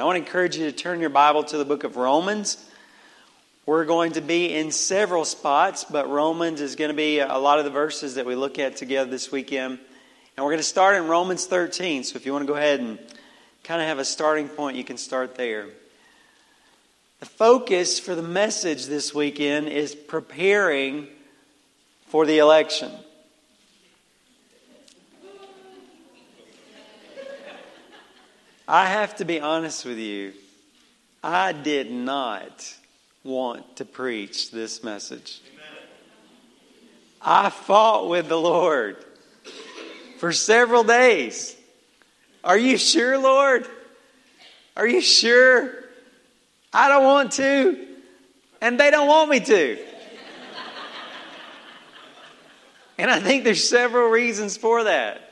I want to encourage you to turn your Bible to the book of Romans. We're going to be in several spots, but Romans is going to be a lot of the verses that we look at together this weekend. And we're going to start in Romans 13. So if you want to go ahead and kind of have a starting point, you can start there. The focus for the message this weekend is preparing for the election. I have to be honest with you. I did not want to preach this message. I fought with the Lord for several days. Are you sure, Lord? Are you sure? I don't want to, and they don't want me to. and I think there's several reasons for that.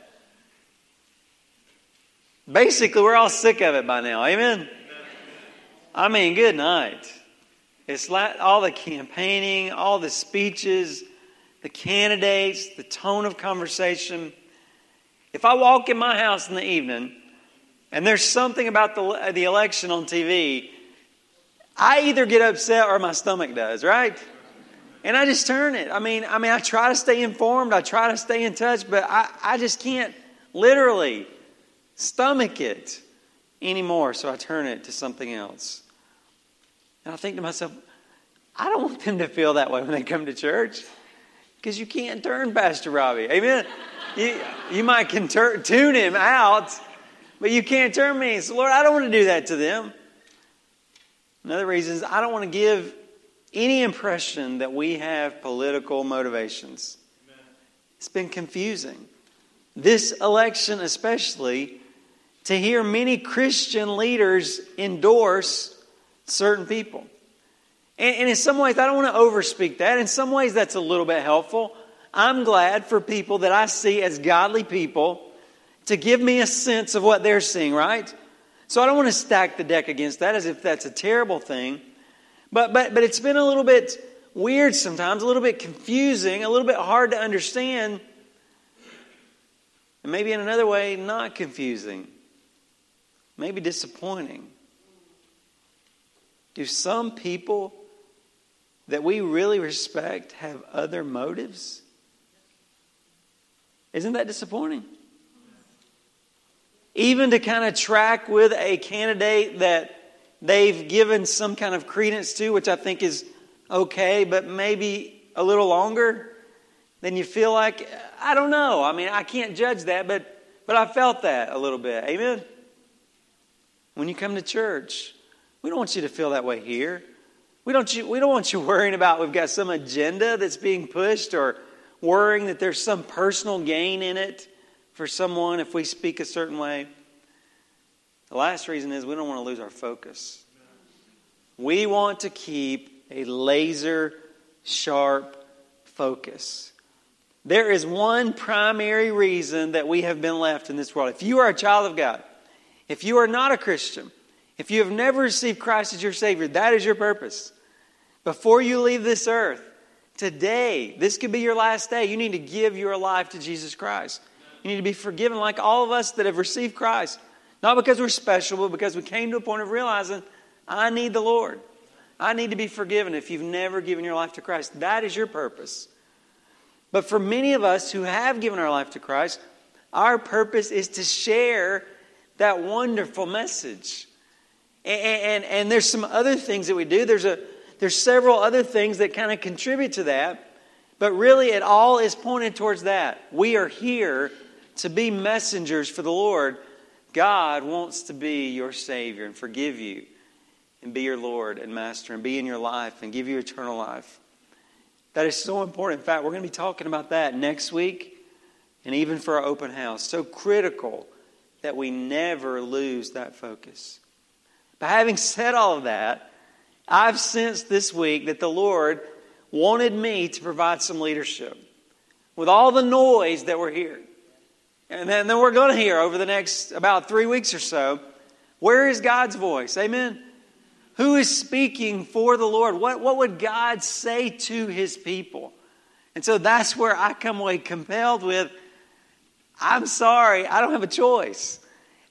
Basically, we're all sick of it by now. Amen? I mean, good night. It's like all the campaigning, all the speeches, the candidates, the tone of conversation. If I walk in my house in the evening and there's something about the, the election on TV, I either get upset or my stomach does, right? And I just turn it. I mean, I mean, I try to stay informed, I try to stay in touch, but I, I just can't literally stomach it anymore, so I turn it to something else. And I think to myself, I don't want them to feel that way when they come to church because you can't turn Pastor Robbie. Amen. you, you might can tur- tune him out, but you can't turn me. So, Lord, I don't want to do that to them. Another reason is I don't want to give any impression that we have political motivations. It's been confusing. This election, especially, to hear many Christian leaders endorse certain people. And, and, in some ways, I don't want to overspeak that. In some ways, that's a little bit helpful. I'm glad for people that I see as godly people to give me a sense of what they're seeing, right? So I don't want to stack the deck against that as if that's a terrible thing. But, but, but it's been a little bit weird sometimes, a little bit confusing, a little bit hard to understand, and maybe in another way, not confusing maybe disappointing. Do some people that we really respect have other motives? Isn't that disappointing? Even to kind of track with a candidate that they've given some kind of credence to, which I think is okay, but maybe a little longer, then you feel like, I don't know. I mean, I can't judge that, but, but I felt that a little bit. Amen? When you come to church. We don't want you to feel that way here. We don't, you, we don't want you worrying about we've got some agenda that's being pushed or worrying that there's some personal gain in it for someone if we speak a certain way. The last reason is we don't want to lose our focus. We want to keep a laser sharp focus. There is one primary reason that we have been left in this world. If you are a child of God, if you are not a Christian, if you have never received Christ as your Savior, that is your purpose. Before you leave this earth, today, this could be your last day. You need to give your life to Jesus Christ. You need to be forgiven like all of us that have received Christ. Not because we're special, but because we came to a point of realizing, I need the Lord. I need to be forgiven if you've never given your life to Christ. That is your purpose. But for many of us who have given our life to Christ, our purpose is to share that wonderful message. And, and, and, there's some other things that we do. There's, a, there's several other things that kind of contribute to that. But really, it all is pointed towards that. We are here to be messengers for the Lord. God wants to be your Savior and forgive you and be your Lord and Master and be in your life and give you eternal life. That is so important. In fact, we're going to be talking about that next week and even for our open house. So critical that we never lose that focus. But having said all of that, I've sensed this week that the Lord wanted me to provide some leadership. With all the noise that we're hearing, and then, then we're going to hear over the next about three weeks or so, where is God's voice? Amen? Who is speaking for the Lord? What, what would God say to his people? And so that's where I come away compelled with I'm sorry, I don't have a choice.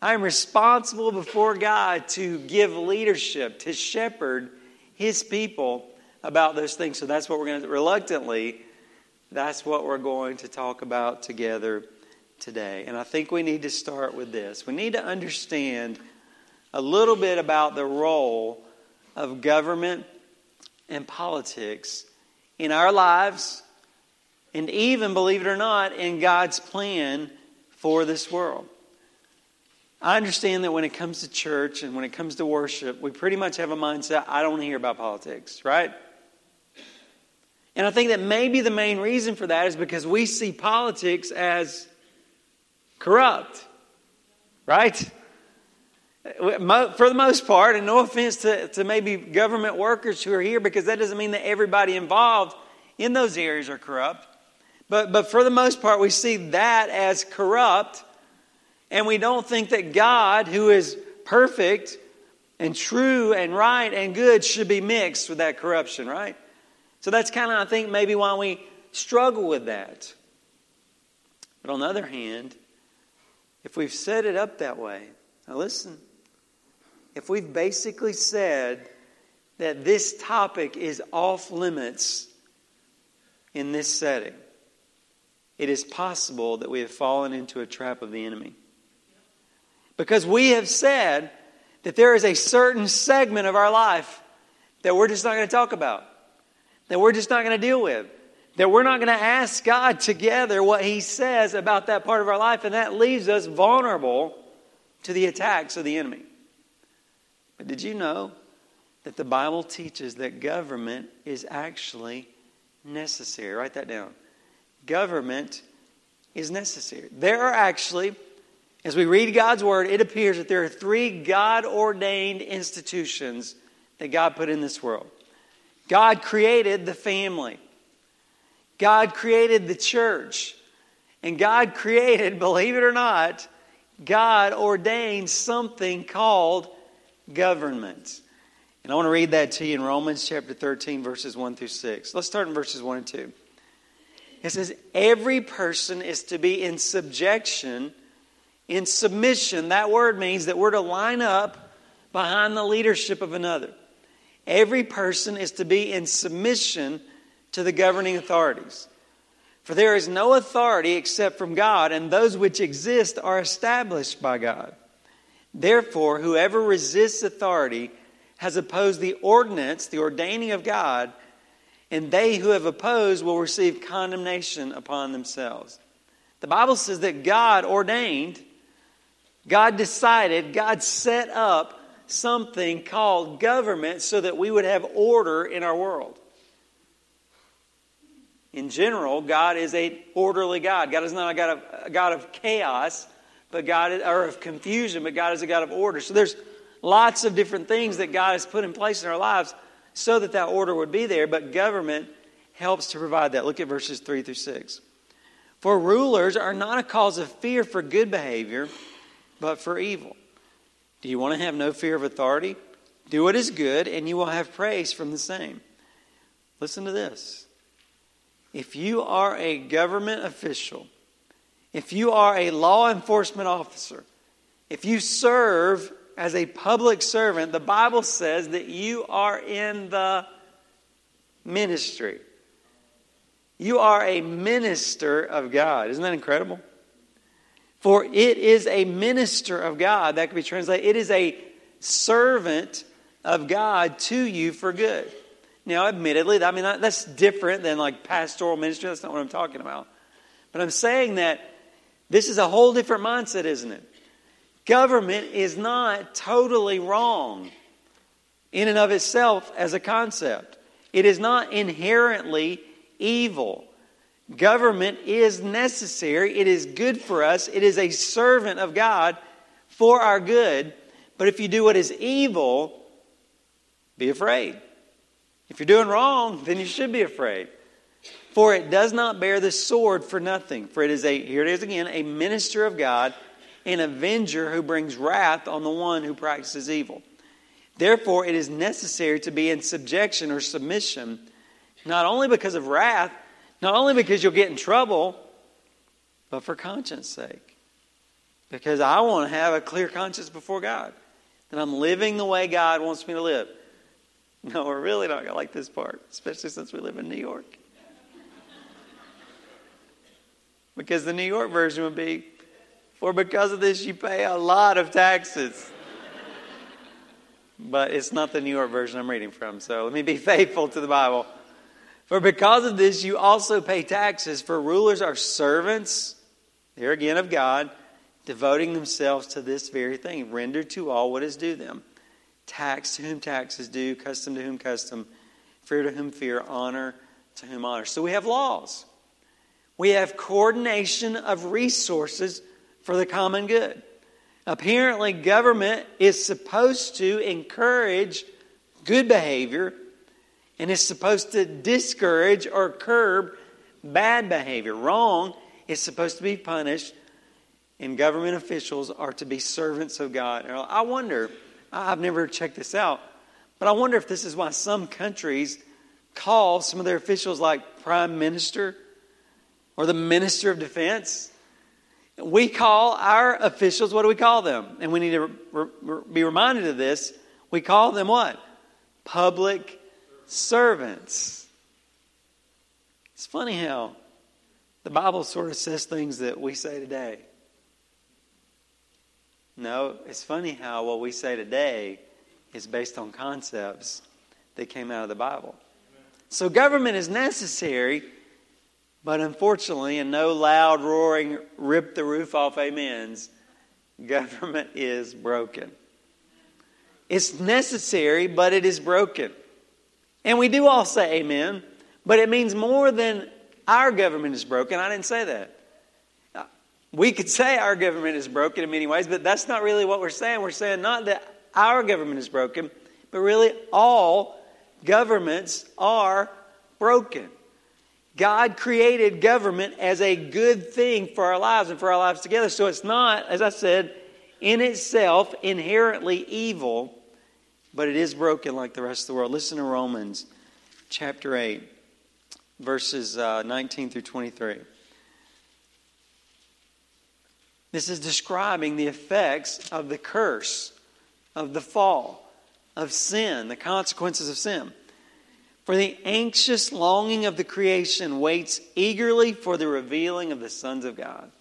I'm responsible before God to give leadership, to shepherd His people about those things. So that's what we're going to, reluctantly, that's what we're going to talk about together today. And I think we need to start with this. We need to understand a little bit about the role of government and politics in our lives, and even, believe it or not, in God's plan for this world. I understand that when it comes to church and when it comes to worship, we pretty much have a mindset I don't want to hear about politics, right? And I think that maybe the main reason for that is because we see politics as corrupt, right? Uh, for the most part, and no offense to, to maybe government workers who are here, because that doesn't mean that everybody involved in those areas are corrupt. But, but for the most part, we see that as corrupt, and we don't think that God, who is perfect and true and right and good, should be mixed with that corruption, right? So that's kind of, I think, maybe why we struggle with that. But on the other hand, if we've set it up that way, now listen, if we've basically said that this topic is off limits in this setting, it is possible that we have fallen into a trap of the enemy. Because we have said that there is a certain segment of our life that we're just not going to talk about, that we're just not going to deal with that we're not going to ask God together what He says about that part of our life, and that leaves us vulnerable to the attacks of the enemy. But did you know that the Bible teaches that government is actually necessary? Write that down. Government is necessary. There are actually, as we read God's Word, it appears that there are three God ordained institutions that God put in this world. God created the family. God created the church. And God created, believe it or not, God ordained something called government. And I want to read that to you in Romans chapter 13, verses 1 through 6. Let's start in verses 1 and 2. It says, Every person is to be in subjection, in submission. That word means that we're to line up behind the leadership of another. Every person is to be in submission to the governing authorities. For there is no authority except from God, and those which exist are established by God. Therefore, whoever resists authority has opposed the ordinance, the ordaining of God, and they who have opposed will receive condemnation upon themselves. The Bible says that God ordained, God decided, God set up something called government so that we would have order in our world in general, God is a orderly God. God is not a God of, a God of chaos, but God or of confusion, but God is a God of order. So there's lots of different things that God has put in place in our lives so that that order would be there, but government helps to provide that. Look at verses 3 through 6. For rulers are not a cause of fear for good behavior, but for evil. Do you want to have no fear of authority? Do what is good, and you will have praise from the same. Listen to this if you are a government official, if you are a law enforcement officer, if you serve as a public servant, the Bible says that you are in the ministry. You are a minister of God. Isn't that incredible? For it is a minister of God. That could be translated. It is a servant of God to you for good. Now, admittedly, I mean, that's different than like pastoral ministry. That's not what I'm talking about. But I'm saying that this is a whole different mindset, isn't it? Government is not totally wrong in and of itself as a concept, it is not inherently evil. Government is necessary, it is good for us, it is a servant of God for our good. But if you do what is evil, be afraid. If you're doing wrong, then you should be afraid. For it does not bear the sword for nothing. For it is a, here it is again, a minister of God, an avenger who brings wrath on the one who practices evil. Therefore, it is necessary to be in subjection or submission, not only because of wrath, not only because you'll get in trouble, but for conscience sake. because I want to have a clear conscience before God that I'm living the way God wants me to live. No, we're really not going to like this part, especially since we live in New York. because the New York version would be, for because of this you pay a lot of taxes. but it's not the New York version I'm reading from, so let me be faithful to the Bible. For because of this you also pay taxes, for rulers are servants, here again of God, devoting themselves to this very thing, render to all what is due them. Tax to whom tax is due, custom to whom custom, fear to whom fear, honor to whom honor. So we have laws. We have coordination of resources for the common good. Apparently, government is supposed to encourage good behavior and is supposed to discourage or curb bad behavior. Wrong is supposed to be punished and government officials are to be servants of God. I wonder, I've never checked this out, but I wonder if this is why some countries call some of their officials like prime minister or the minister of defense. We call our officials, what do we call them? And we need to re- re- be reminded of this. We call them what? Public servants. It's funny how the Bible sort of says things that we say today. No, it's funny how what we say today is based on concepts that came out of the Bible. So government is necessary, but unfortunately, and no loud roaring, rip the roof off amens, government is broken. It's necessary, but it is broken. And we do all say amen, but it means more than our government is broken. I didn't say that. We could say our government is broken in many ways, but that's not really what we're saying. We're saying not that our government is broken, but really all governments are broken. God created government as a good thing for our lives and for our lives together. So it's not, as I said, in itself inherently evil, but it is broken like the rest of the world. Listen to Romans chapter 8, verses uh, 19 through 23. This is describing the effects of the curse, of the fall, of sin, the consequences of sin. For the anxious longing of the creation waits eagerly for the revealing of the sons of God.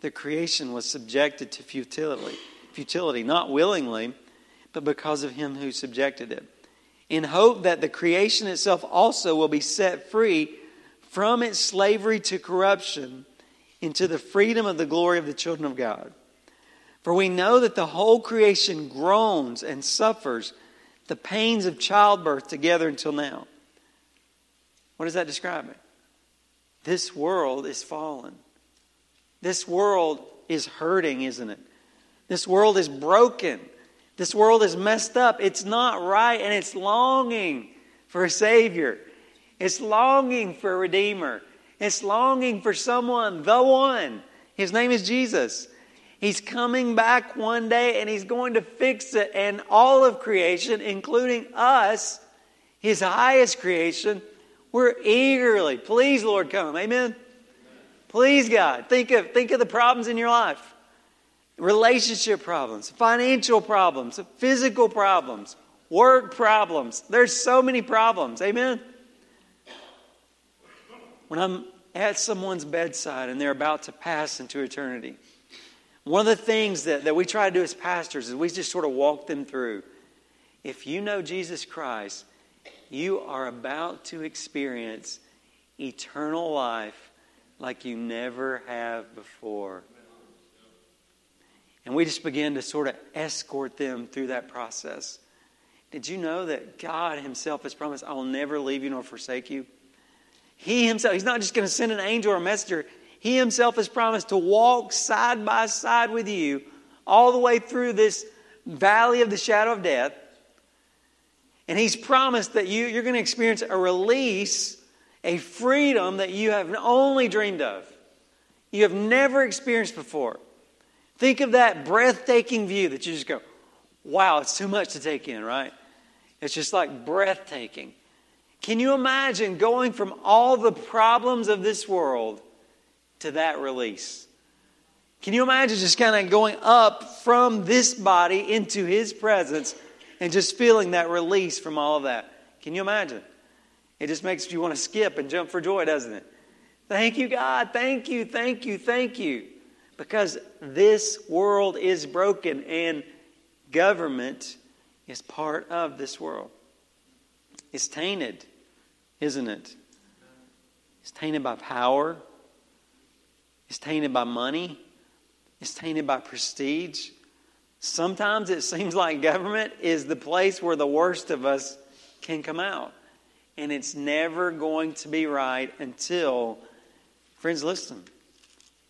The creation was subjected to futility, futility, not willingly, but because of him who subjected it, in hope that the creation itself also will be set free from its slavery to corruption into the freedom of the glory of the children of God. For we know that the whole creation groans and suffers the pains of childbirth together until now. What is that describing? This world is fallen. This world is hurting, isn't it? This world is broken. This world is messed up. It's not right, and it's longing for a Savior. It's longing for a Redeemer. It's longing for someone, the one. His name is Jesus. He's coming back one day and he's going to fix it. And all of creation, including us, his highest creation, we're eagerly, please, Lord, come. Amen. Please, God. Think of, think of the problems in your life relationship problems, financial problems, physical problems, work problems. There's so many problems. Amen. When I'm at someone's bedside and they're about to pass into eternity, one of the things that, that we try to do as pastors is we just sort of walk them through. If you know Jesus Christ, you are about to experience eternal life like you never have before. And we just begin to sort of escort them through that process. Did you know that God Himself has promised, I will never leave you nor forsake you? He himself, he's not just going to send an angel or a messenger. He himself has promised to walk side by side with you all the way through this valley of the shadow of death. And he's promised that you, you're going to experience a release, a freedom that you have only dreamed of. You have never experienced before. Think of that breathtaking view that you just go, wow, it's too much to take in, right? It's just like breathtaking. Can you imagine going from all the problems of this world to that release? Can you imagine just kind of going up from this body into his presence and just feeling that release from all of that? Can you imagine? It just makes you want to skip and jump for joy, doesn't it? Thank you, God. Thank you, thank you, thank you. Because this world is broken and government is part of this world. It's tainted, isn't it? It's tainted by power, it's tainted by money, it's tainted by prestige. Sometimes it seems like government is the place where the worst of us can come out. And it's never going to be right until, friends, listen,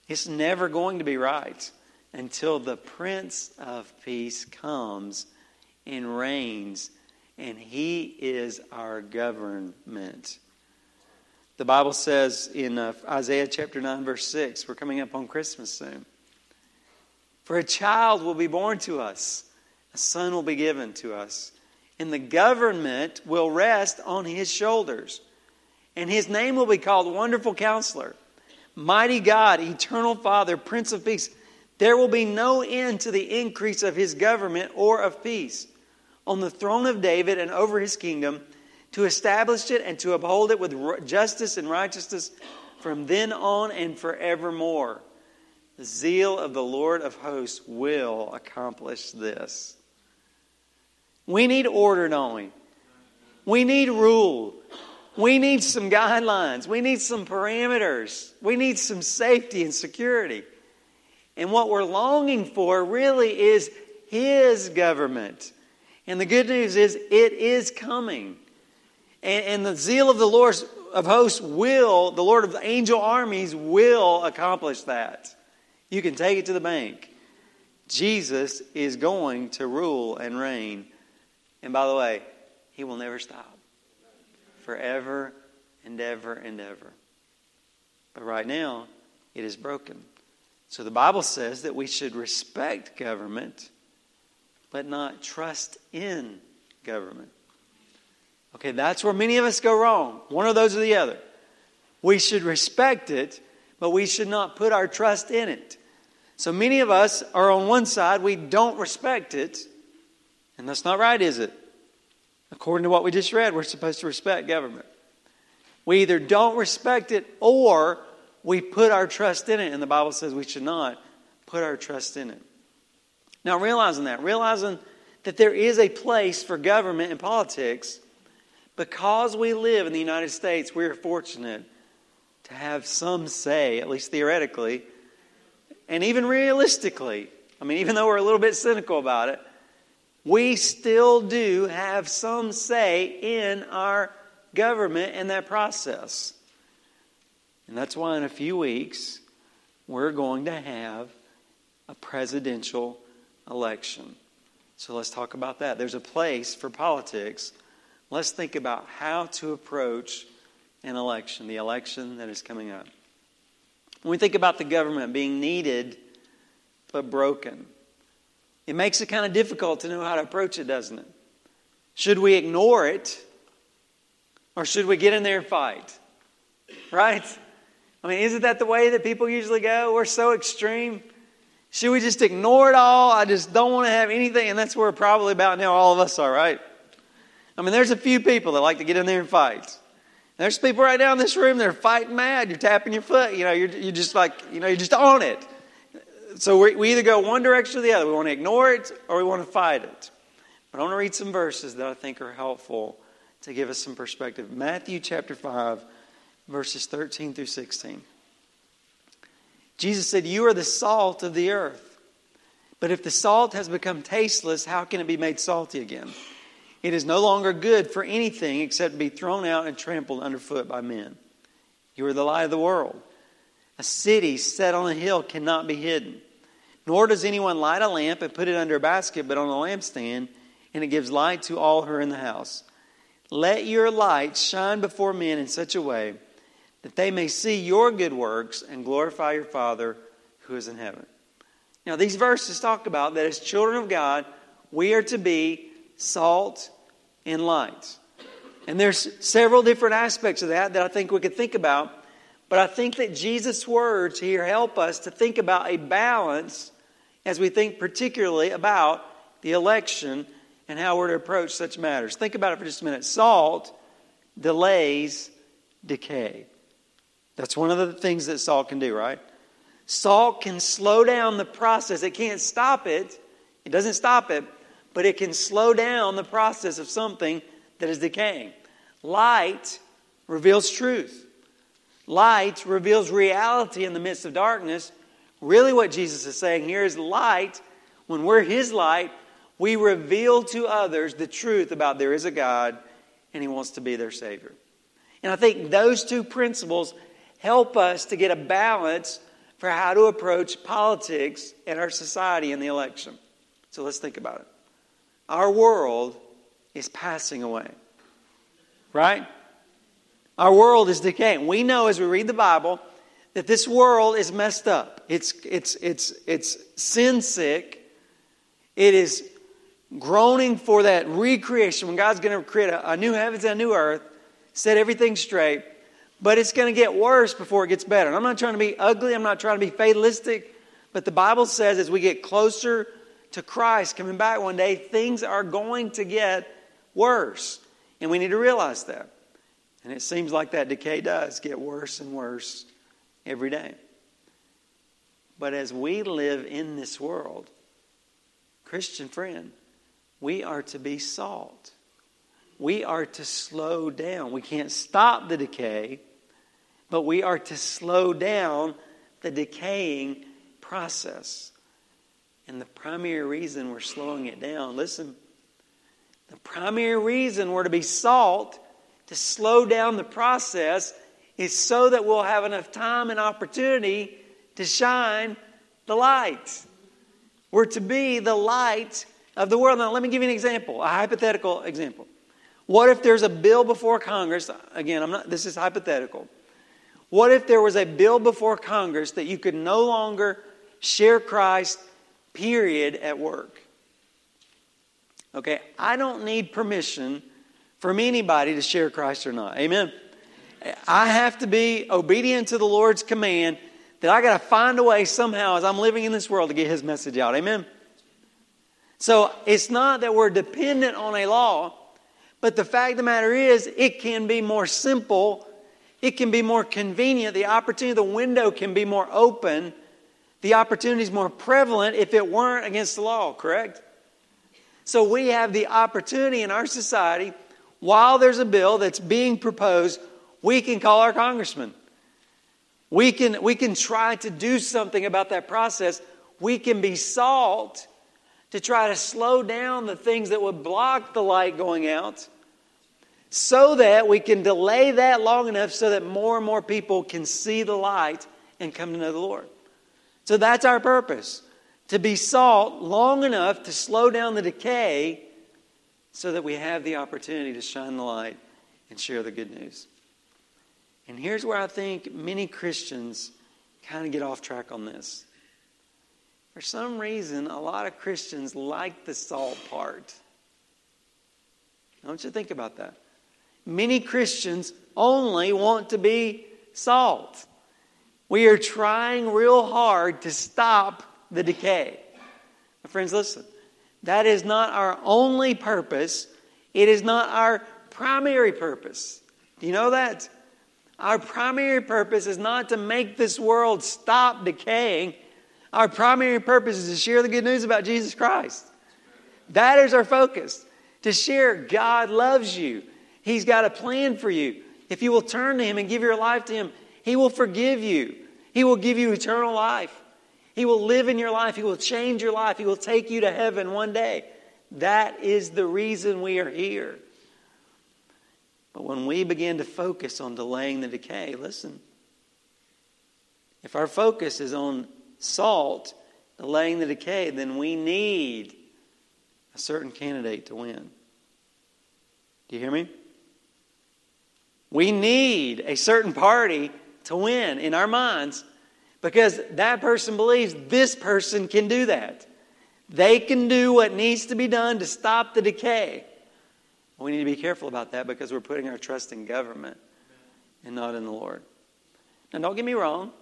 it's never going to be right until the Prince of Peace comes and reigns, and he is our government. The Bible says in uh, Isaiah chapter 9, verse 6, we're coming up on Christmas soon. For a child will be born to us, a son will be given to us, and the government will rest on his shoulders. And his name will be called Wonderful Counselor, Mighty God, Eternal Father, Prince of Peace. There will be no end to the increase of his government or of peace on the throne of David and over his kingdom to establish it and to uphold it with justice and righteousness from then on and forevermore. The zeal of the Lord of hosts will accomplish this. We need order, we? We need rule. We need some guidelines. We need some parameters. We need some safety and security. And what we're longing for really is His government. And the good news is it is coming. And, and the zeal of the Lord of hosts will, the Lord of the angel armies will accomplish that. You can take it to the bank. Jesus is going to rule and reign. And by the way, he will never stop. Forever and ever and ever. But right now, it is broken. So the Bible says that we should respect government, but not trust in government. Okay, that's where many of us go wrong. One of those or the other. We should respect it, but we should not put our trust in it. So many of us are on one side, we don't respect it, and that's not right, is it? According to what we just read, we're supposed to respect government. We either don't respect it or we put our trust in it, and the Bible says we should not put our trust in it. Now, realizing that, realizing that there is a place for government and politics, because we live in the United States, we are fortunate to have some say, at least theoretically, and even realistically. I mean, even though we're a little bit cynical about it, we still do have some say in our government and that process. And that's why in a few weeks, we're going to have a presidential election. So let's talk about that. There's a place for politics. Let's think about how to approach an election, the election that is coming up. When we think about the government being needed but broken, it makes it kind of difficult to know how to approach it, doesn't it? Should we ignore it or should we get in there and fight? Right? I mean, isn't that the way that people usually go? We're so extreme. Should we just ignore it all? I just don't want to have anything. And that's where probably about now all of us are, right? I mean, there's a few people that like to get in there and fight. There's people right now in this room that are fighting mad. You're tapping your foot. You know, you're, you're just like, you know, you're just on it. So we, we either go one direction or the other. We want to ignore it or we want to fight it. But I want to read some verses that I think are helpful to give us some perspective. Matthew chapter 5 verses 13 through 16. Jesus said, You are the salt of the earth. But if the salt has become tasteless, how can it be made salty again? It is no longer good for anything except to be thrown out and trampled underfoot by men. You are the light of the world. A city set on a hill cannot be hidden. Nor does anyone light a lamp and put it under a basket, but on a lampstand, and it gives light to all who are in the house. Let your light shine before men in such a way that they may see your good works and glorify your Father who is in heaven. Now, these verses talk about that as children of God, we are to be salt and light. And there's several different aspects of that that I think we could think about. But I think that Jesus' words here help us to think about a balance as we think particularly about the election and how we're to approach such matters. Think about it for just a minute. Salt delays decay. That's one of the things that salt can do, right? Salt can slow down the process. It can't stop it, it doesn't stop it, but it can slow down the process of something that is decaying. Light reveals truth. Light reveals reality in the midst of darkness. Really, what Jesus is saying here is light, when we're His light, we reveal to others the truth about there is a God and He wants to be their Savior. And I think those two principles help us to get a balance for how to approach politics and our society in the election. So let's think about it. Our world is passing away, right? Our world is decaying. We know as we read the Bible that this world is messed up. It's, it's, it's, it's sin sick. It is groaning for that recreation when God's going to create a, a new heavens and a new earth, set everything straight. But it's going to get worse before it gets better. And I'm not trying to be ugly, I'm not trying to be fatalistic, but the Bible says as we get closer to Christ coming back one day, things are going to get worse. And we need to realize that. And it seems like that decay does get worse and worse every day. But as we live in this world, Christian friend, we are to be salt. We are to slow down. We can't stop the decay, but we are to slow down the decaying process. And the primary reason we're slowing it down, listen, the primary reason we're to be salt, to slow down the process, is so that we'll have enough time and opportunity to shine the light. We're to be the light of the world. Now, let me give you an example, a hypothetical example. What if there's a bill before Congress? Again, I'm not, this is hypothetical. What if there was a bill before Congress that you could no longer share Christ, period, at work? Okay, I don't need permission from anybody to share Christ or not. Amen. I have to be obedient to the Lord's command that I got to find a way somehow as I'm living in this world to get His message out. Amen. So it's not that we're dependent on a law, but the fact of the matter is, it can be more simple, it can be more convenient, the opportunity, the window can be more open, the opportunity is more prevalent if it weren't against the law, correct? So we have the opportunity in our society, while there's a bill that's being proposed, we can call our congressman. We can, we can try to do something about that process. We can be salt to try to slow down the things that would block the light going out so that we can delay that long enough so that more and more people can see the light and come to know the Lord. So that's our purpose to be salt long enough to slow down the decay so that we have the opportunity to shine the light and share the good news. And here's where I think many Christians kind of get off track on this. For some reason, a lot of Christians like the salt part. I want you to think about that. Many Christians only want to be salt. We are trying real hard to stop the decay. My friends, listen. That is not our only purpose. It is not our primary purpose. Do you know that? Our primary purpose is not to make this world stop decaying. Our primary purpose is to share the good news about Jesus Christ. That is our focus. To share God loves you. He's got a plan for you. If you will turn to Him and give your life to Him, He will forgive you. He will give you eternal life. He will live in your life. He will change your life. He will take you to heaven one day. That is the reason we are here. But when we begin to focus on delaying the decay, listen, if our focus is on salt delaying the decay, then we need a certain candidate to win. Do you hear me? We need a certain party to win in our minds because that person believes this person can do that. They can do what needs to be done to stop the decay. We need to be careful about that because we're putting our trust in government and not in the Lord. Now, don't get me wrong,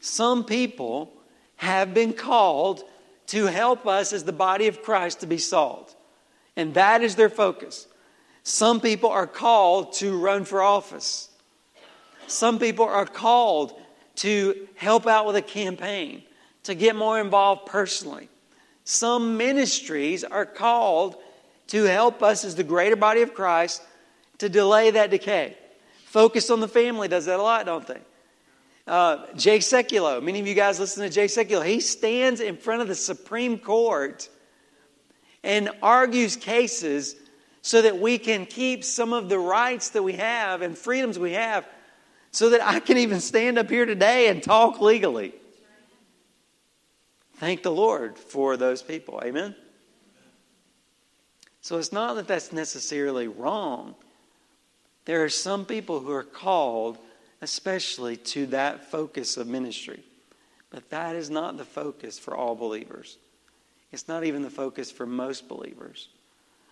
some people have been called to help us as the body of Christ to be salt, and that is their focus. Some people are called to run for office. Some people are called to help out with a campaign, to get more involved personally. Some ministries are called to help us as the greater body of Christ to delay that decay. Focus on the family does that a lot, don't they? Uh, Jay Sekulow, many of you guys listen to Jay Sekulow. He stands in front of the Supreme Court and argues cases so that we can keep some of the rights that we have and freedoms we have so that I can even stand up here today and talk legally. Thank the Lord for those people. Amen? So it's not that that's necessarily wrong. There are some people who are called especially to that focus of ministry. But that is not the focus for all believers. It's not even the focus for most believers.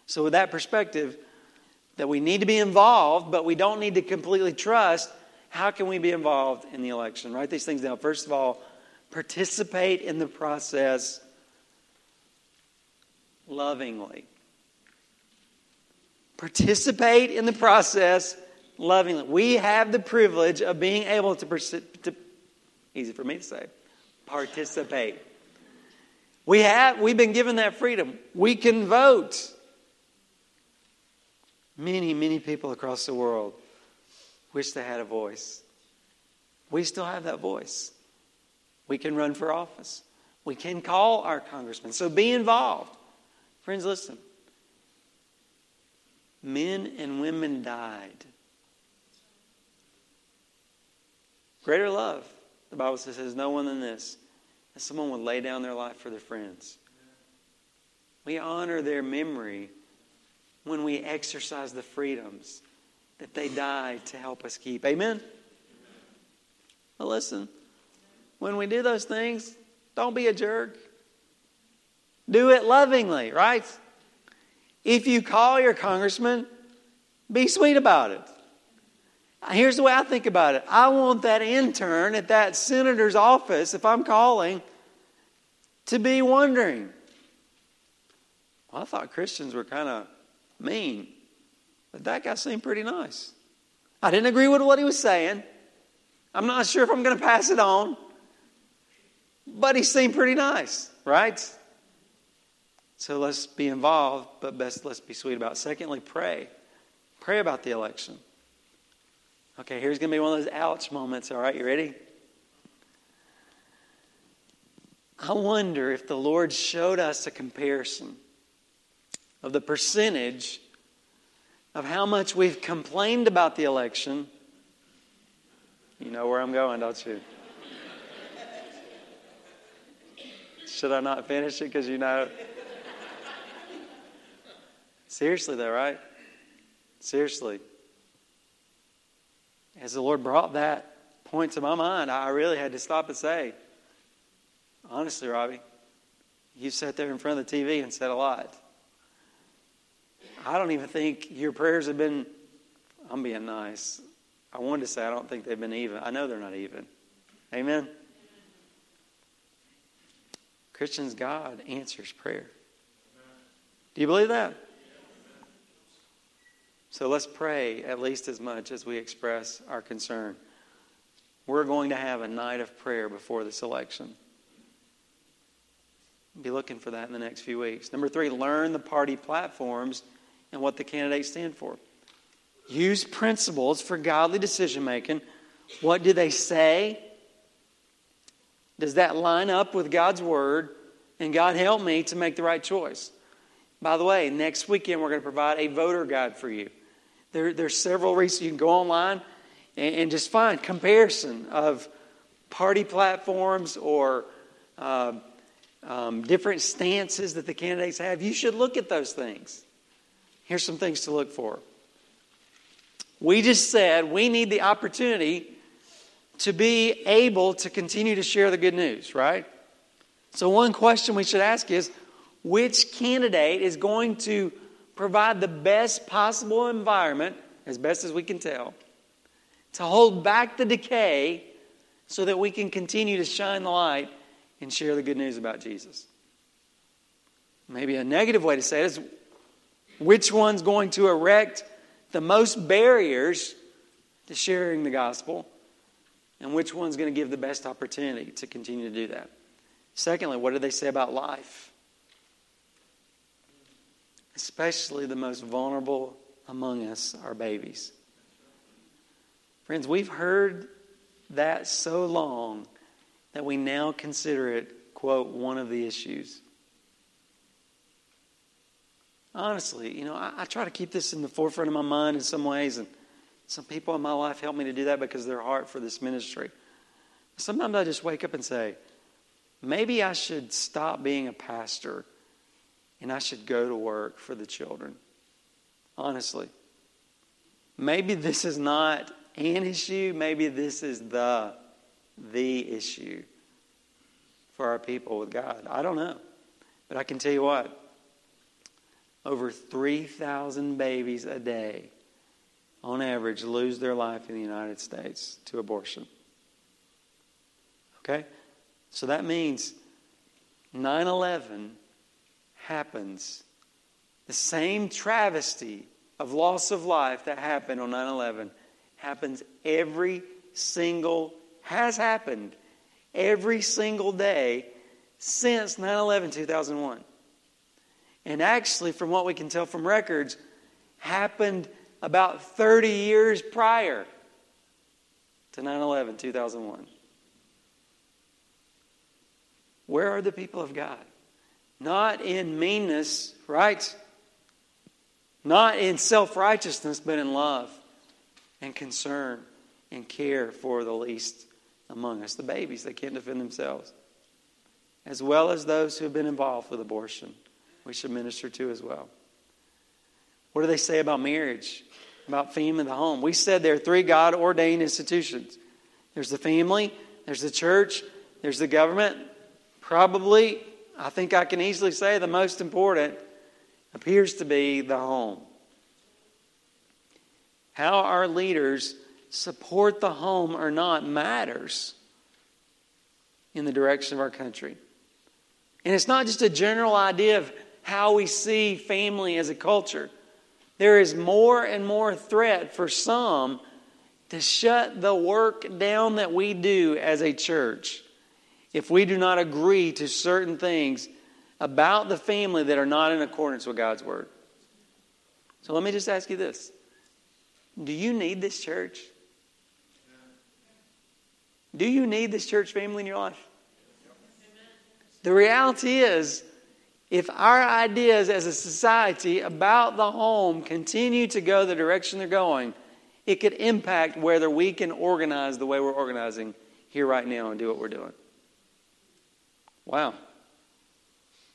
So, with that perspective, that we need to be involved, but we don't need to completely trust, how can we be involved in the election? Write these things down. First of all, participate in the process lovingly. Participate in the process lovingly. We have the privilege of being able to, to easy for me to say, participate. We have, we've been given that freedom. We can vote. Many, many people across the world wish they had a voice. We still have that voice. We can run for office. We can call our congressman. So be involved. Friends, listen. Men and women died Greater love, the Bible says, has no one than this, that someone would lay down their life for their friends. We honor their memory when we exercise the freedoms that they died to help us keep. Amen? Well, listen, when we do those things, don't be a jerk. Do it lovingly, right? If you call your congressman, be sweet about it. Here's the way I think about it I want that intern at that senator's office, if I'm calling, to be wondering. Well, I thought Christians were kind of mean, but that guy seemed pretty nice. I didn't agree with what he was saying. I'm not sure if I'm going to pass it on, but he seemed pretty nice, right? So let's be involved, but best let's be sweet about it. Secondly, pray. Pray about the election. Okay, here's going to be one of those ouch moments. All right, you ready? I wonder if the Lord showed us a comparison of the percentage of how much we've complained about the election. You know where I'm going, don't you? Should I not finish it because you know? Seriously, though, right? Seriously as the Lord brought that point to my mind, I really had to stop and say, honestly, Robbie, you sat there in front of the TV and said a lot. I don't even think your prayers have been, I'm being nice. I wanted to say I don't think they've been even. I know they're not even. Amen? Christians, God answers prayer. Do you believe that? So let's pray at least as much as we express our concern. We're going to have a night of prayer before this election. Be looking for that in the next few weeks. Number three, learn the party platforms and what the candidates stand for. Use principles for godly decision making. What do they say? Does that line up with God's word? And God help me to make the right choice. By the way, next weekend we're going to provide a voter guide for you. There, there's several reasons you can go online and, and just find comparison of party platforms or uh, um, different stances that the candidates have. You should look at those things. Here's some things to look for. We just said we need the opportunity to be able to continue to share the good news, right? So, one question we should ask is which candidate is going to provide the best possible environment, as best as we can tell, to hold back the decay so that we can continue to shine the light and share the good news about Jesus. Maybe a negative way to say it is which one's going to erect the most barriers to sharing the gospel, and which one's going to give the best opportunity to continue to do that. Secondly, what do they say about life? Especially the most vulnerable among us are babies. Friends, we've heard that so long that we now consider it, quote, one of the issues. Honestly, you know, I, I, try to keep this in the forefront of my mind in some ways, and some people in my life help me to do that because of their heart for this ministry. Sometimes I just wake up and say, maybe I should stop being a pastor and I should go to work for the children. Honestly. Maybe this is not an issue, maybe this is the the issue for our people with God. I don't know. But I can tell you what. Over 3,000 babies a day on average lose their life in the United States to abortion. Okay? So that means 9 11 happens. The same travesty of loss of life that happened on 9 11 happens every single, has happened every single day since 9 11 2001. And actually, from what we can tell from records, happened about 30 years prior to 9 11 2001. Where are the people of God? Not in meanness, right? Not in self righteousness, but in love and concern and care for the least among us, the babies that can't defend themselves, as well as those who have been involved with abortion. We should minister to as well. What do they say about marriage, about family in the home? We said there are three God ordained institutions there's the family, there's the church, there's the government. Probably, I think I can easily say the most important appears to be the home how our leaders support the home or not matters in the direction of our country. And it's not just a general idea of how we see family as a culture. There is more and more threat for some to shut the work down that we do as a church if we do not agree to certain things about the family that are not in accordance with God's word. So let me just ask you this do you need this church? Do you need this church family in your life? The reality is, if our ideas as a society about the home continue to go the direction they're going, it could impact whether we can organize the way we're organizing here right now and do what we're doing. Wow.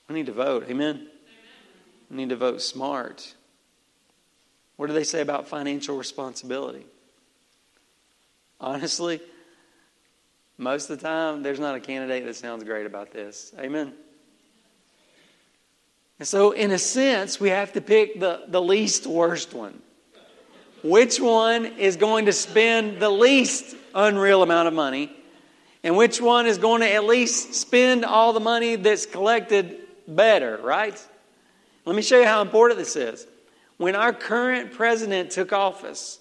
We need to vote. Amen? We need to vote smart. What do they say about financial responsibility? Honestly, most of the time, there's not a candidate that sounds great about this. Amen. And so, in a sense, we have to pick the, the least worst one. Which one is going to spend the least unreal amount of money? And which one is going to at least spend all the money that's collected better, right? Let me show you how important this is when our current president took office,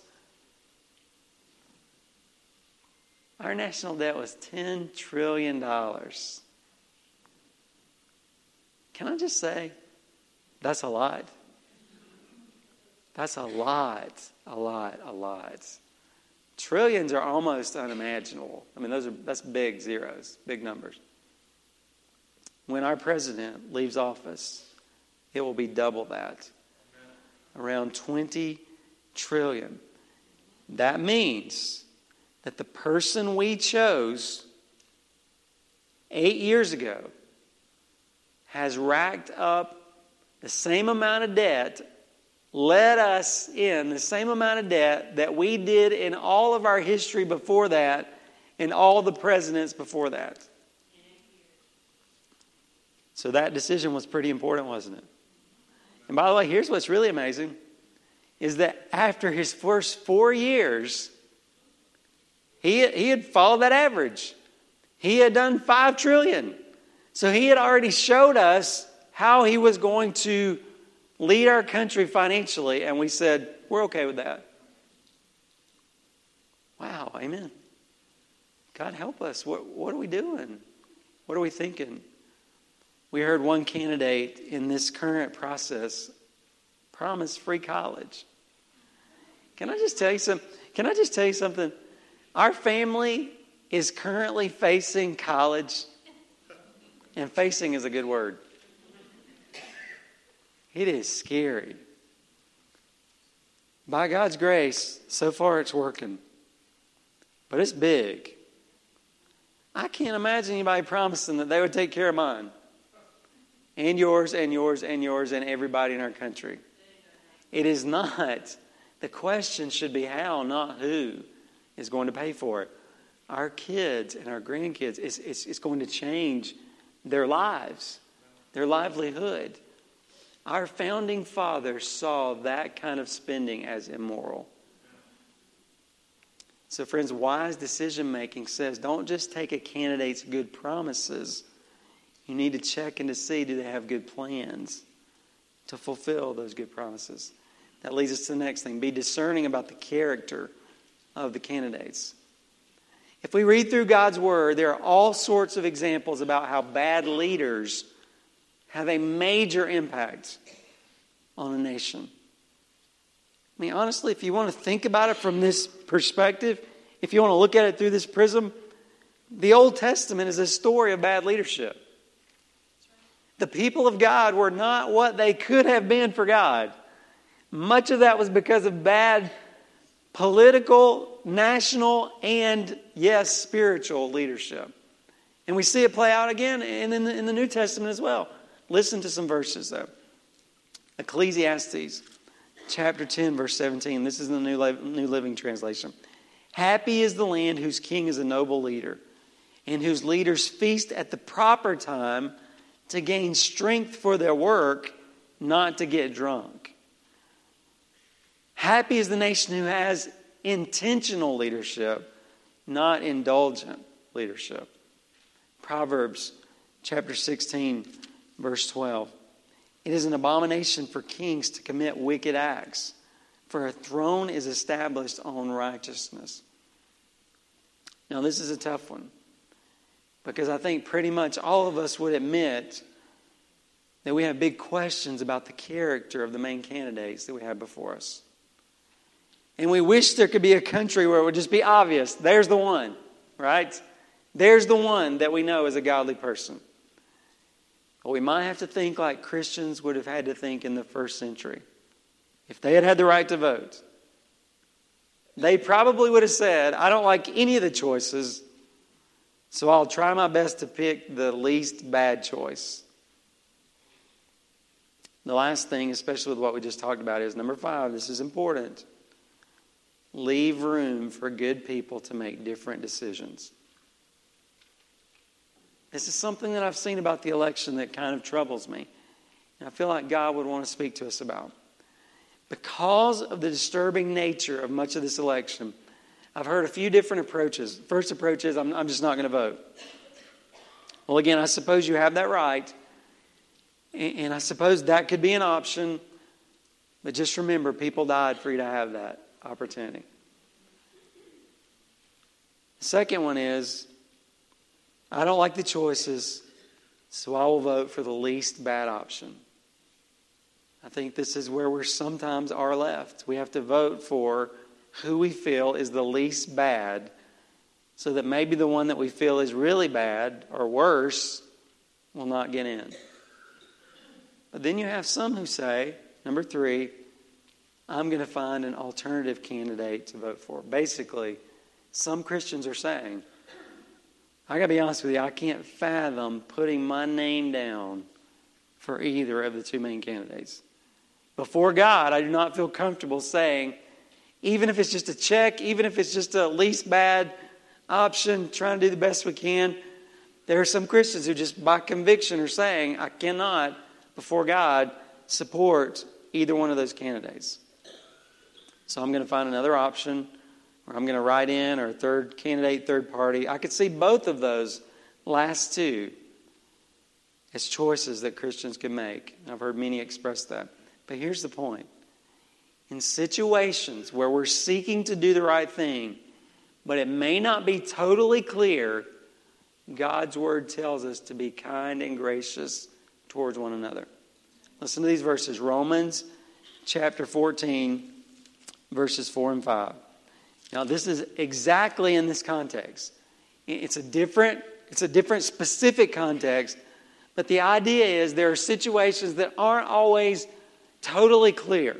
our national debt was $10 trillion. Can I just say, that's a lot. That's a lot, a lot, a lot. Trillions are almost unimaginable. I mean, those are that's big zeros, big numbers. When our president leaves office, it will be double that around 20 trillion. That means that the person we chose eight years ago has racked up the same amount of debt, led us in the same amount of debt that we did in all of our history before that and all the presidents before that. So that decision was pretty important, wasn't it? And by the way, here's what's really amazing is that after his first four years, He, he had followed that average. He had done 5 trillion. So he had already showed us how he was going to lead our country financially, and we said, we're okay with that. Wow, amen. God help us. What, what are we doing? What are we thinking? We heard one candidate in this current process promise free college. Can I just tell you something? Can I just tell you something? Our family is currently facing college, and facing is a good word. It is scary. By God's grace, so far it's working. But it's big. I can't imagine anybody promising that they would take care of mine and yours and yours and yours and everybody in our country. It is not. The question should be how, not who, is going to pay for it. Our kids and our grandkids, it's, it's, it's going to change their lives, their livelihood. Our founding fathers saw that kind of spending as immoral. So, friends, wise decision making says don't just take a candidate's good promises. You need to check and to see do they have good plans to fulfill those good promises. That leads us to the next thing be discerning about the character of the candidates. If we read through God's Word, there are all sorts of examples about how bad leaders have a major impact on a nation. I mean, honestly, if you want to think about it from this perspective, if you want to look at it through this prism, the Old Testament is a story of bad leadership. The people of God were not what they could have been for God. Much of that was because of bad political, national, and yes, spiritual leadership. And we see it play out again in the, in the New Testament as well. Listen to some verses, though. Ecclesiastes chapter 10, verse 17. This is the New, New Living Translation. Happy is the land whose king is a noble leader, and whose leaders feast at the proper time to gain strength for their work, not to get drunk. Happy is the nation who has intentional leadership, not indulgent leadership. Proverbs chapter 16, verse 12. It is an abomination for kings to commit wicked acts, for a throne is established on righteousness. Now, this is a tough one because I think pretty much all of us would admit that we have big questions about the character of the main candidates that we have before us. And we wish there could be a country where it would just be obvious there's the one, right? There's the one that we know is a godly person. But we might have to think like Christians would have had to think in the first century. If they had had the right to vote, they probably would have said, I don't like any of the choices, so I'll try my best to pick the least bad choice. The last thing, especially with what we just talked about, is number five. This is important. Leave room for good people to make different decisions. This is something that I've seen about the election that kind of troubles me. And I feel like God would want to speak to us about. Because of the disturbing nature of much of this election, I've heard a few different approaches. First approach is I'm, I'm just not going to vote. Well, again, I suppose you have that right. And, and I suppose that could be an option. But just remember, people died for you to have that opportunity. The second one is I don't like the choices, so I will vote for the least bad option. I think this is where we sometimes are left. We have to vote for who we feel is the least bad so that maybe the one that we feel is really bad or worse will not get in. But then you have some who say, number three, I'm going to find an alternative candidate to vote for. Basically, some Christians are saying, I got to be honest with you, I can't fathom putting my name down for either of the two main candidates. Before God, I do not feel comfortable saying, even if it's just a check, even if it's just a least bad option, trying to do the best we can. There are some Christians who just by conviction are saying, I cannot, before God, support either one of those candidates. So I'm going to find another option or I'm going to write in, or third candidate, third party. I could see both of those last two as choices that Christians can make. I've heard many express that. But here's the point in situations where we're seeking to do the right thing, but it may not be totally clear, God's word tells us to be kind and gracious towards one another. Listen to these verses Romans chapter 14, verses 4 and 5. Now, this is exactly in this context. It's a different, it's a different specific context, but the idea is there are situations that aren't always totally clear.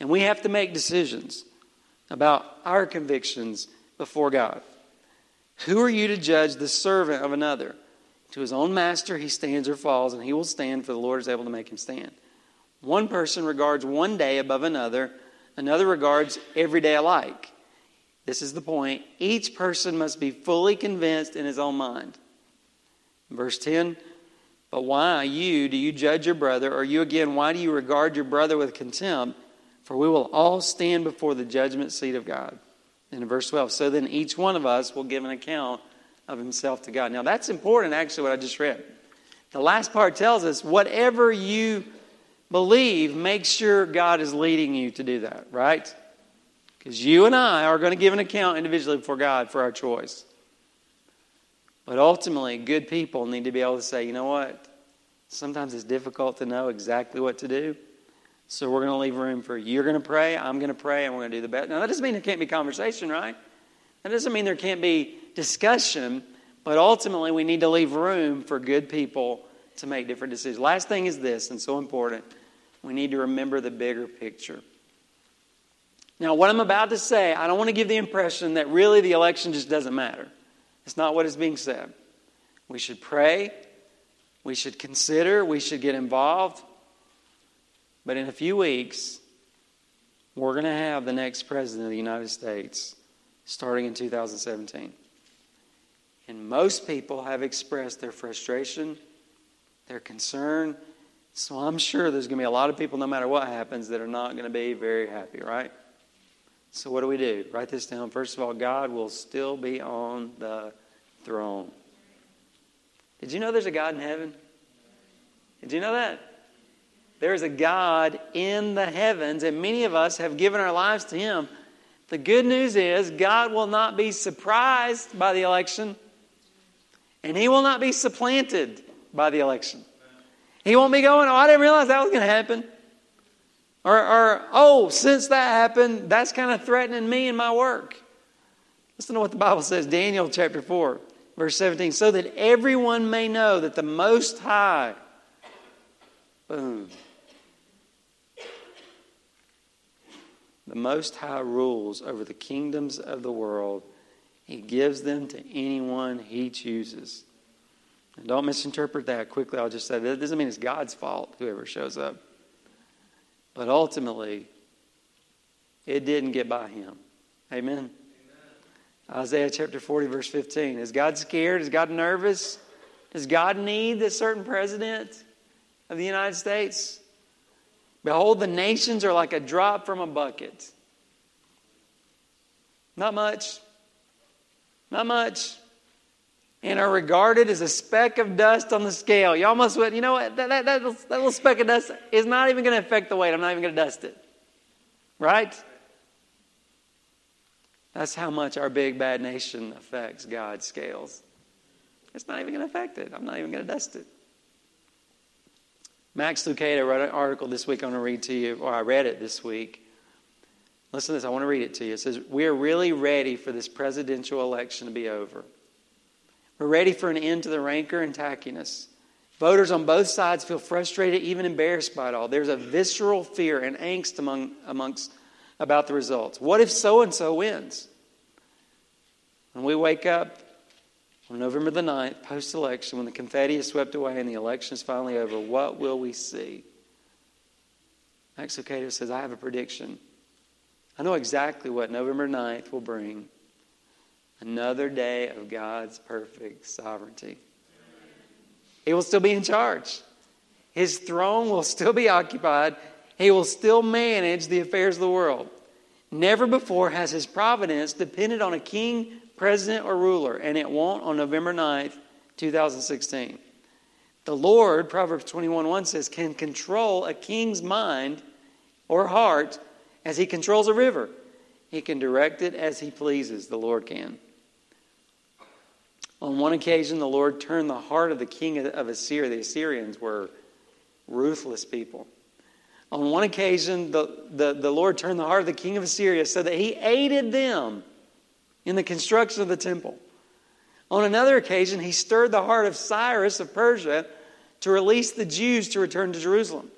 And we have to make decisions about our convictions before God. Who are you to judge the servant of another? To his own master he stands or falls, and he will stand, for the Lord is able to make him stand. One person regards one day above another, another regards every day alike. This is the point. Each person must be fully convinced in his own mind. Verse 10 But why, you, do you judge your brother? Or you again, why do you regard your brother with contempt? For we will all stand before the judgment seat of God. And in verse 12, so then each one of us will give an account of himself to God. Now that's important, actually, what I just read. The last part tells us whatever you believe, make sure God is leading you to do that, right? Because you and I are going to give an account individually before God for our choice. But ultimately, good people need to be able to say, you know what? Sometimes it's difficult to know exactly what to do. So we're going to leave room for you're going to pray, I'm going to pray, and we're going to do the best. Now, that doesn't mean there can't be conversation, right? That doesn't mean there can't be discussion, but ultimately we need to leave room for good people to make different decisions. Last thing is this, and so important we need to remember the bigger picture. Now, what I'm about to say, I don't want to give the impression that really the election just doesn't matter. It's not what is being said. We should pray, we should consider, we should get involved. But in a few weeks, we're going to have the next president of the United States starting in 2017. And most people have expressed their frustration, their concern. So I'm sure there's going to be a lot of people, no matter what happens, that are not going to be very happy, right? So what do we do? Write this down. First of all, God will still be on the throne. Did you know there's a God in heaven? Did you know that? There's a God in the heavens, and many of us have given our lives to Him. The good news is God will not be surprised by the election, and He will not be supplanted by the election. He won't be going, Oh, I didn't realize that was going to happen. Or, or, oh, since that happened, that's kind of threatening me and my work. Listen to what the Bible says, Daniel chapter 4, verse 17. So that everyone may know that the Most High, boom, The Most High rules over the kingdoms of the world. He gives them to anyone He chooses. And don't misinterpret that quickly. I'll just say that doesn't mean it's God's fault, whoever shows up. But ultimately, it didn't get by him. Amen? Amen? Isaiah chapter 40, verse 15. Is God scared? Is God nervous? Does God need a certain president of the United States? Behold, the nations are like a drop from a bucket. Not much. Not much. And are regarded as a speck of dust on the scale. You almost went, you know what? That, that, that, little, that little speck of dust is not even going to affect the weight. I'm not even going to dust it. Right? That's how much our big bad nation affects God's scales. It's not even going to affect it. I'm not even going to dust it. Max Lucado wrote an article this week I want to read to you, or I read it this week. Listen to this, I want to read it to you. It says, We are really ready for this presidential election to be over. We're ready for an end to the rancor and tackiness. Voters on both sides feel frustrated, even embarrassed by it all. There's a visceral fear and angst among, amongst about the results. What if so and so wins? When we wake up on November the 9th, post election, when the confetti is swept away and the election is finally over, what will we see? Max Lucado says, I have a prediction. I know exactly what November 9th will bring another day of God's perfect sovereignty. He will still be in charge, His throne will still be occupied, He will still manage the affairs of the world. Never before has his providence depended on a king, president, or ruler, and it won't on November 9th, 2016. The Lord, Proverbs 21 1 says, can control a king's mind or heart as he controls a river. He can direct it as he pleases, the Lord can. On one occasion, the Lord turned the heart of the king of Assyria. The Assyrians were ruthless people. On one occasion, the, the, the Lord turned the heart of the king of Assyria so that he aided them in the construction of the temple. On another occasion, he stirred the heart of Cyrus of Persia to release the Jews to return to Jerusalem.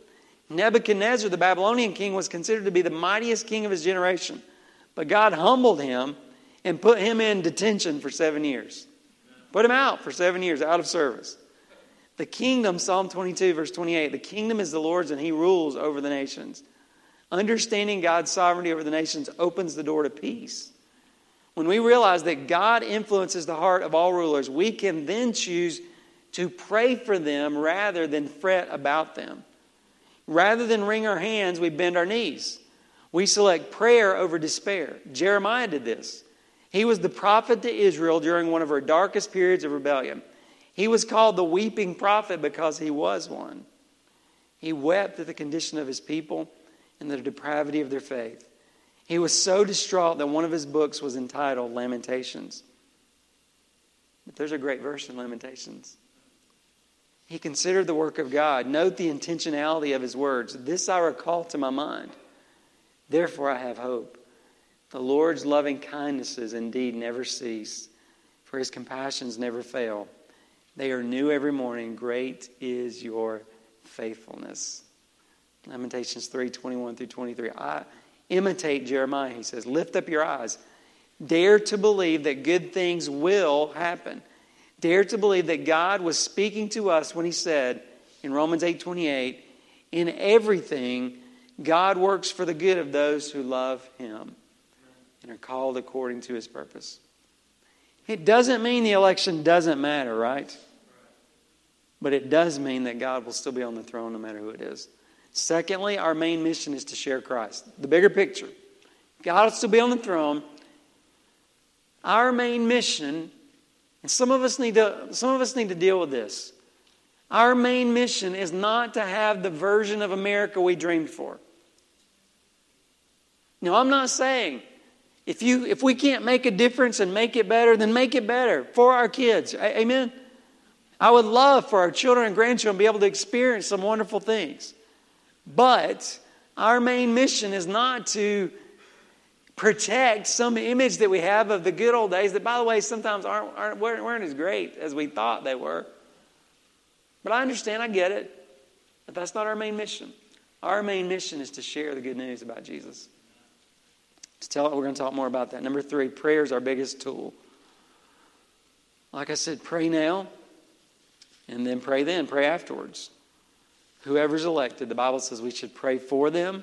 Nebuchadnezzar, the Babylonian king, was considered to be the mightiest king of his generation, but God humbled him and put him in detention for seven years. Put him out for seven years, out of service. The kingdom, Psalm 22, verse 28, the kingdom is the Lord's and he rules over the nations. Understanding God's sovereignty over the nations opens the door to peace. When we realize that God influences the heart of all rulers, we can then choose to pray for them rather than fret about them. Rather than wring our hands, we bend our knees. We select prayer over despair. Jeremiah did this. He was the prophet to Israel during one of her darkest periods of rebellion. He was called the weeping prophet because he was one. He wept at the condition of his people and the depravity of their faith. He was so distraught that one of his books was entitled Lamentations. But there's a great verse in Lamentations. He considered the work of God. Note the intentionality of his words. This I recall to my mind. Therefore I have hope. The Lord's loving kindnesses indeed never cease, for his compassions never fail. They are new every morning. Great is your faithfulness. Lamentations 3 21 through 23. I imitate Jeremiah, he says. Lift up your eyes. Dare to believe that good things will happen. Dare to believe that God was speaking to us when he said in Romans 8 28, in everything, God works for the good of those who love him and are called according to his purpose. It doesn't mean the election doesn't matter, right? But it does mean that God will still be on the throne no matter who it is. Secondly, our main mission is to share Christ. The bigger picture. God will still be on the throne. Our main mission, and some of us need to, some of us need to deal with this. Our main mission is not to have the version of America we dreamed for. Now, I'm not saying if, you, if we can't make a difference and make it better, then make it better for our kids. Amen? I would love for our children and grandchildren to be able to experience some wonderful things. But our main mission is not to protect some image that we have of the good old days that, by the way, sometimes aren't, aren't, weren't, weren't as great as we thought they were. But I understand, I get it. But that's not our main mission. Our main mission is to share the good news about Jesus. Tell, we're going to talk more about that. Number three, prayer is our biggest tool. Like I said, pray now and then pray then, pray afterwards. Whoever's elected, the Bible says we should pray for them.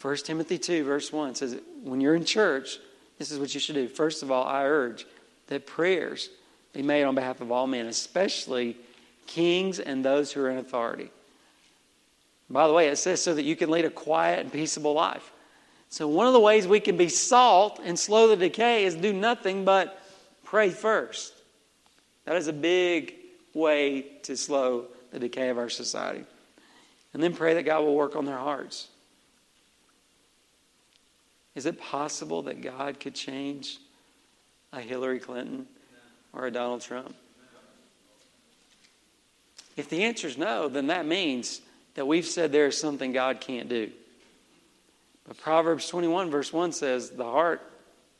1 Timothy 2, verse 1 says, when you're in church, this is what you should do. First of all, I urge that prayers be made on behalf of all men, especially kings and those who are in authority. By the way, it says so that you can lead a quiet and peaceable life. So, one of the ways we can be salt and slow the decay is do nothing but pray first. That is a big way to slow the decay of our society. And then pray that God will work on their hearts. Is it possible that God could change a Hillary Clinton or a Donald Trump? If the answer is no, then that means that we've said there is something God can't do. But Proverbs 21, verse 1 says, The heart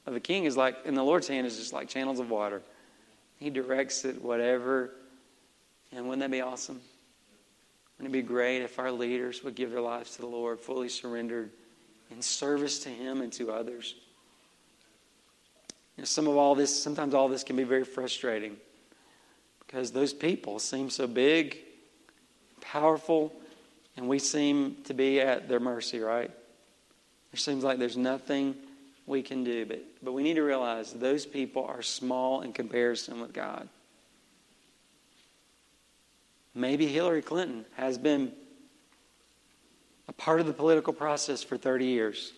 of the king is like, in the Lord's hand, is just like channels of water. He directs it whatever and wouldn't that be awesome? Wouldn't it be great if our leaders would give their lives to the Lord, fully surrendered in service to Him and to others? You know, some of all this, sometimes all this can be very frustrating because those people seem so big, powerful, and we seem to be at their mercy, right? It seems like there's nothing we can do, but, but we need to realize those people are small in comparison with God. Maybe Hillary Clinton has been a part of the political process for 30 years.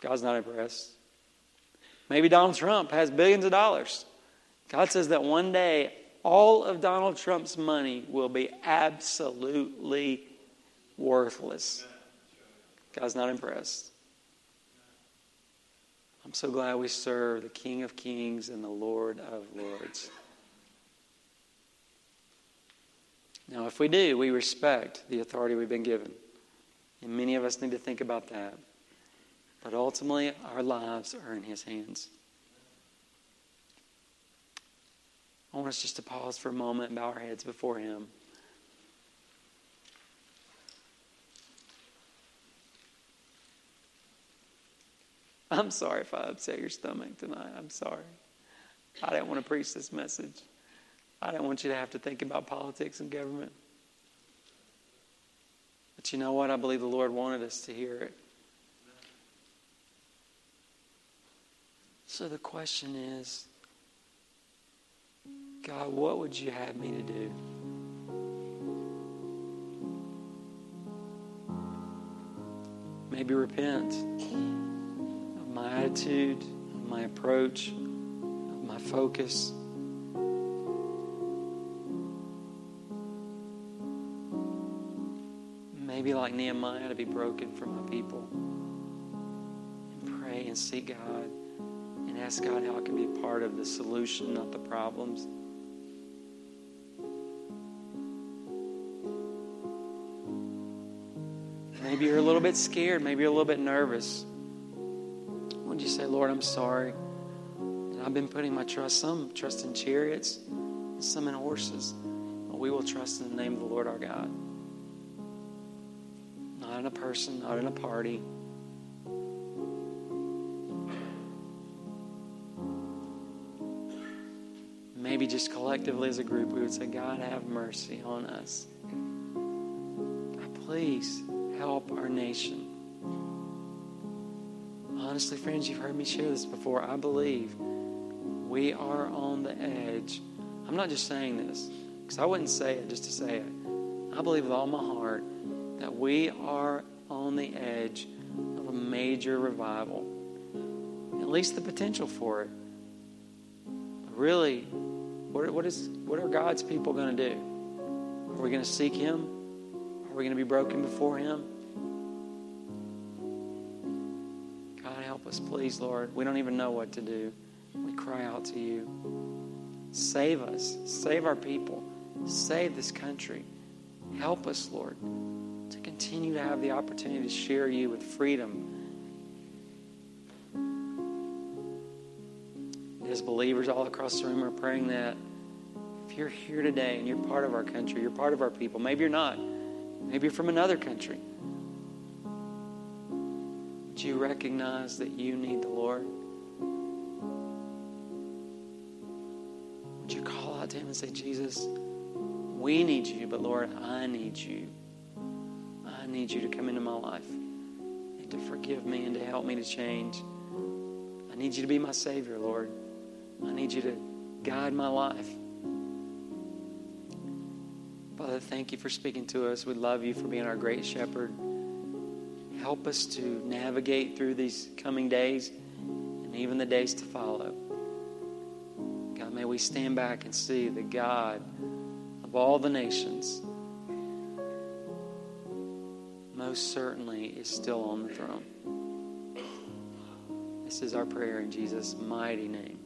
God's not impressed. Maybe Donald Trump has billions of dollars. God says that one day all of Donald Trump's money will be absolutely worthless. God's not impressed. I'm so glad we serve the King of Kings and the Lord of Lords. Now, if we do, we respect the authority we've been given. And many of us need to think about that. But ultimately, our lives are in His hands. I want us just to pause for a moment and bow our heads before Him. I'm sorry if I upset your stomach tonight. I'm sorry. I didn't want to preach this message. I didn't want you to have to think about politics and government. But you know what? I believe the Lord wanted us to hear it. So the question is God, what would you have me to do? Maybe repent my attitude, my approach, my focus. Maybe like Nehemiah to be broken for my people. And pray and seek God and ask God how I can be part of the solution, not the problems. Maybe you're a little bit scared. Maybe you're a little bit nervous. You say, Lord, I'm sorry. I've been putting my trust, some trust in chariots, some in horses. But we will trust in the name of the Lord our God. Not in a person, not in a party. Maybe just collectively as a group, we would say, God, have mercy on us. Please help our nation. Honestly, friends, you've heard me share this before. I believe we are on the edge. I'm not just saying this because I wouldn't say it just to say it. I believe with all my heart that we are on the edge of a major revival. At least the potential for it. But really, what, what, is, what are God's people going to do? Are we going to seek Him? Are we going to be broken before Him? Us, please, Lord. We don't even know what to do. We cry out to you. Save us. Save our people. Save this country. Help us, Lord, to continue to have the opportunity to share you with freedom. As believers all across the room are praying that if you're here today and you're part of our country, you're part of our people, maybe you're not, maybe you're from another country, do you recognize that you need the Lord? Would you call out to Him and say, Jesus, we need you, but Lord, I need you. I need you to come into my life and to forgive me and to help me to change. I need you to be my Savior, Lord. I need you to guide my life. Father, thank you for speaking to us. We love you for being our great shepherd. Help us to navigate through these coming days and even the days to follow. God, may we stand back and see the God of all the nations most certainly is still on the throne. This is our prayer in Jesus' mighty name.